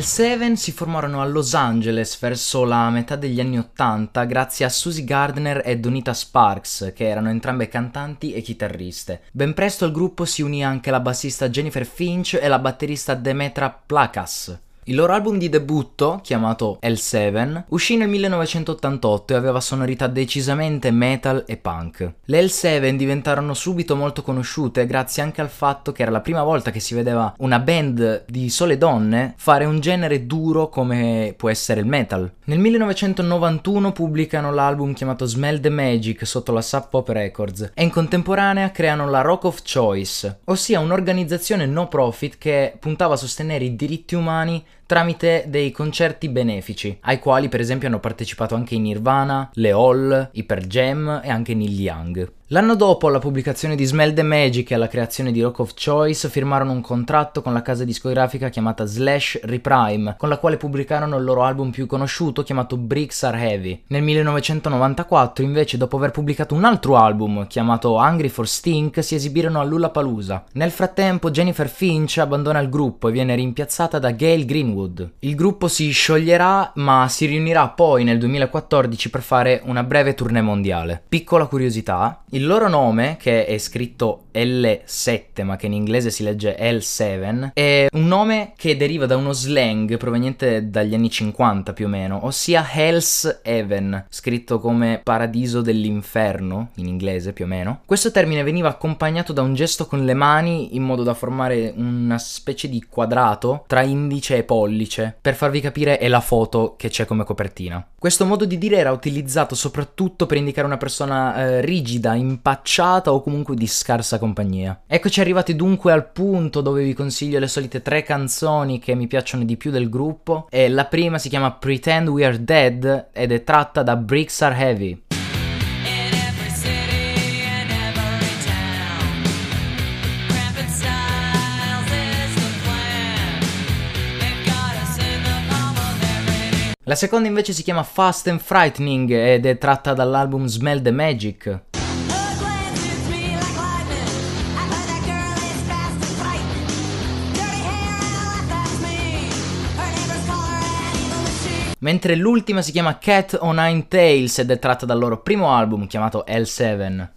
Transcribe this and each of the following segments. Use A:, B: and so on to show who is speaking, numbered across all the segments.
A: L7 si formarono a Los Angeles verso la metà degli anni 80 grazie a Susie Gardner e Donita Sparks, che erano entrambe cantanti e chitarriste. Ben presto al gruppo si unì anche la bassista Jennifer Finch e la batterista Demetra Placas. Il loro album di debutto, chiamato L7, uscì nel 1988 e aveva sonorità decisamente metal e punk. Le L7 diventarono subito molto conosciute grazie anche al fatto che era la prima volta che si vedeva una band di sole donne fare un genere duro come può essere il metal. Nel 1991 pubblicano l'album chiamato Smell the Magic sotto la Sub Pop Records e in contemporanea creano la Rock of Choice, ossia un'organizzazione no profit che puntava a sostenere i diritti umani tramite dei concerti benefici, ai quali per esempio hanno partecipato anche i Nirvana, le Hall, i Per Jam e anche Neil Young. L'anno dopo la pubblicazione di Smell the Magic e la creazione di Rock of Choice firmarono un contratto con la casa discografica chiamata Slash Reprime, con la quale pubblicarono il loro album più conosciuto chiamato Bricks Are Heavy. Nel 1994 invece dopo aver pubblicato un altro album chiamato Hungry for Stink si esibirono a Lollapalooza. Nel frattempo Jennifer Finch abbandona il gruppo e viene rimpiazzata da Gail Greenwood. Il gruppo si scioglierà ma si riunirà poi nel 2014 per fare una breve tournée mondiale. Piccola curiosità, il loro nome, che è scritto L7 ma che in inglese si legge L7, è un nome che deriva da uno slang proveniente dagli anni 50 più o meno, ossia Hell's Heaven, scritto come paradiso dell'inferno in inglese più o meno. Questo termine veniva accompagnato da un gesto con le mani in modo da formare una specie di quadrato tra indice e pollice, per farvi capire è la foto che c'è come copertina. Questo modo di dire era utilizzato soprattutto per indicare una persona eh, rigida, impacciata o comunque di scarsa compagnia. Eccoci arrivati dunque al punto dove vi consiglio le solite tre canzoni che mi piacciono di più del gruppo e la prima si chiama Pretend We Are Dead ed è tratta da Bricks Are Heavy. La seconda invece si chiama Fast and Frightening ed è tratta dall'album Smell the Magic. Mentre l'ultima si chiama Cat o Nine Tails ed è tratta dal loro primo album chiamato L7.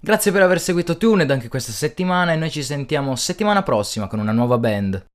A: Grazie per aver seguito Tuned anche questa settimana e noi ci sentiamo settimana prossima con una nuova band.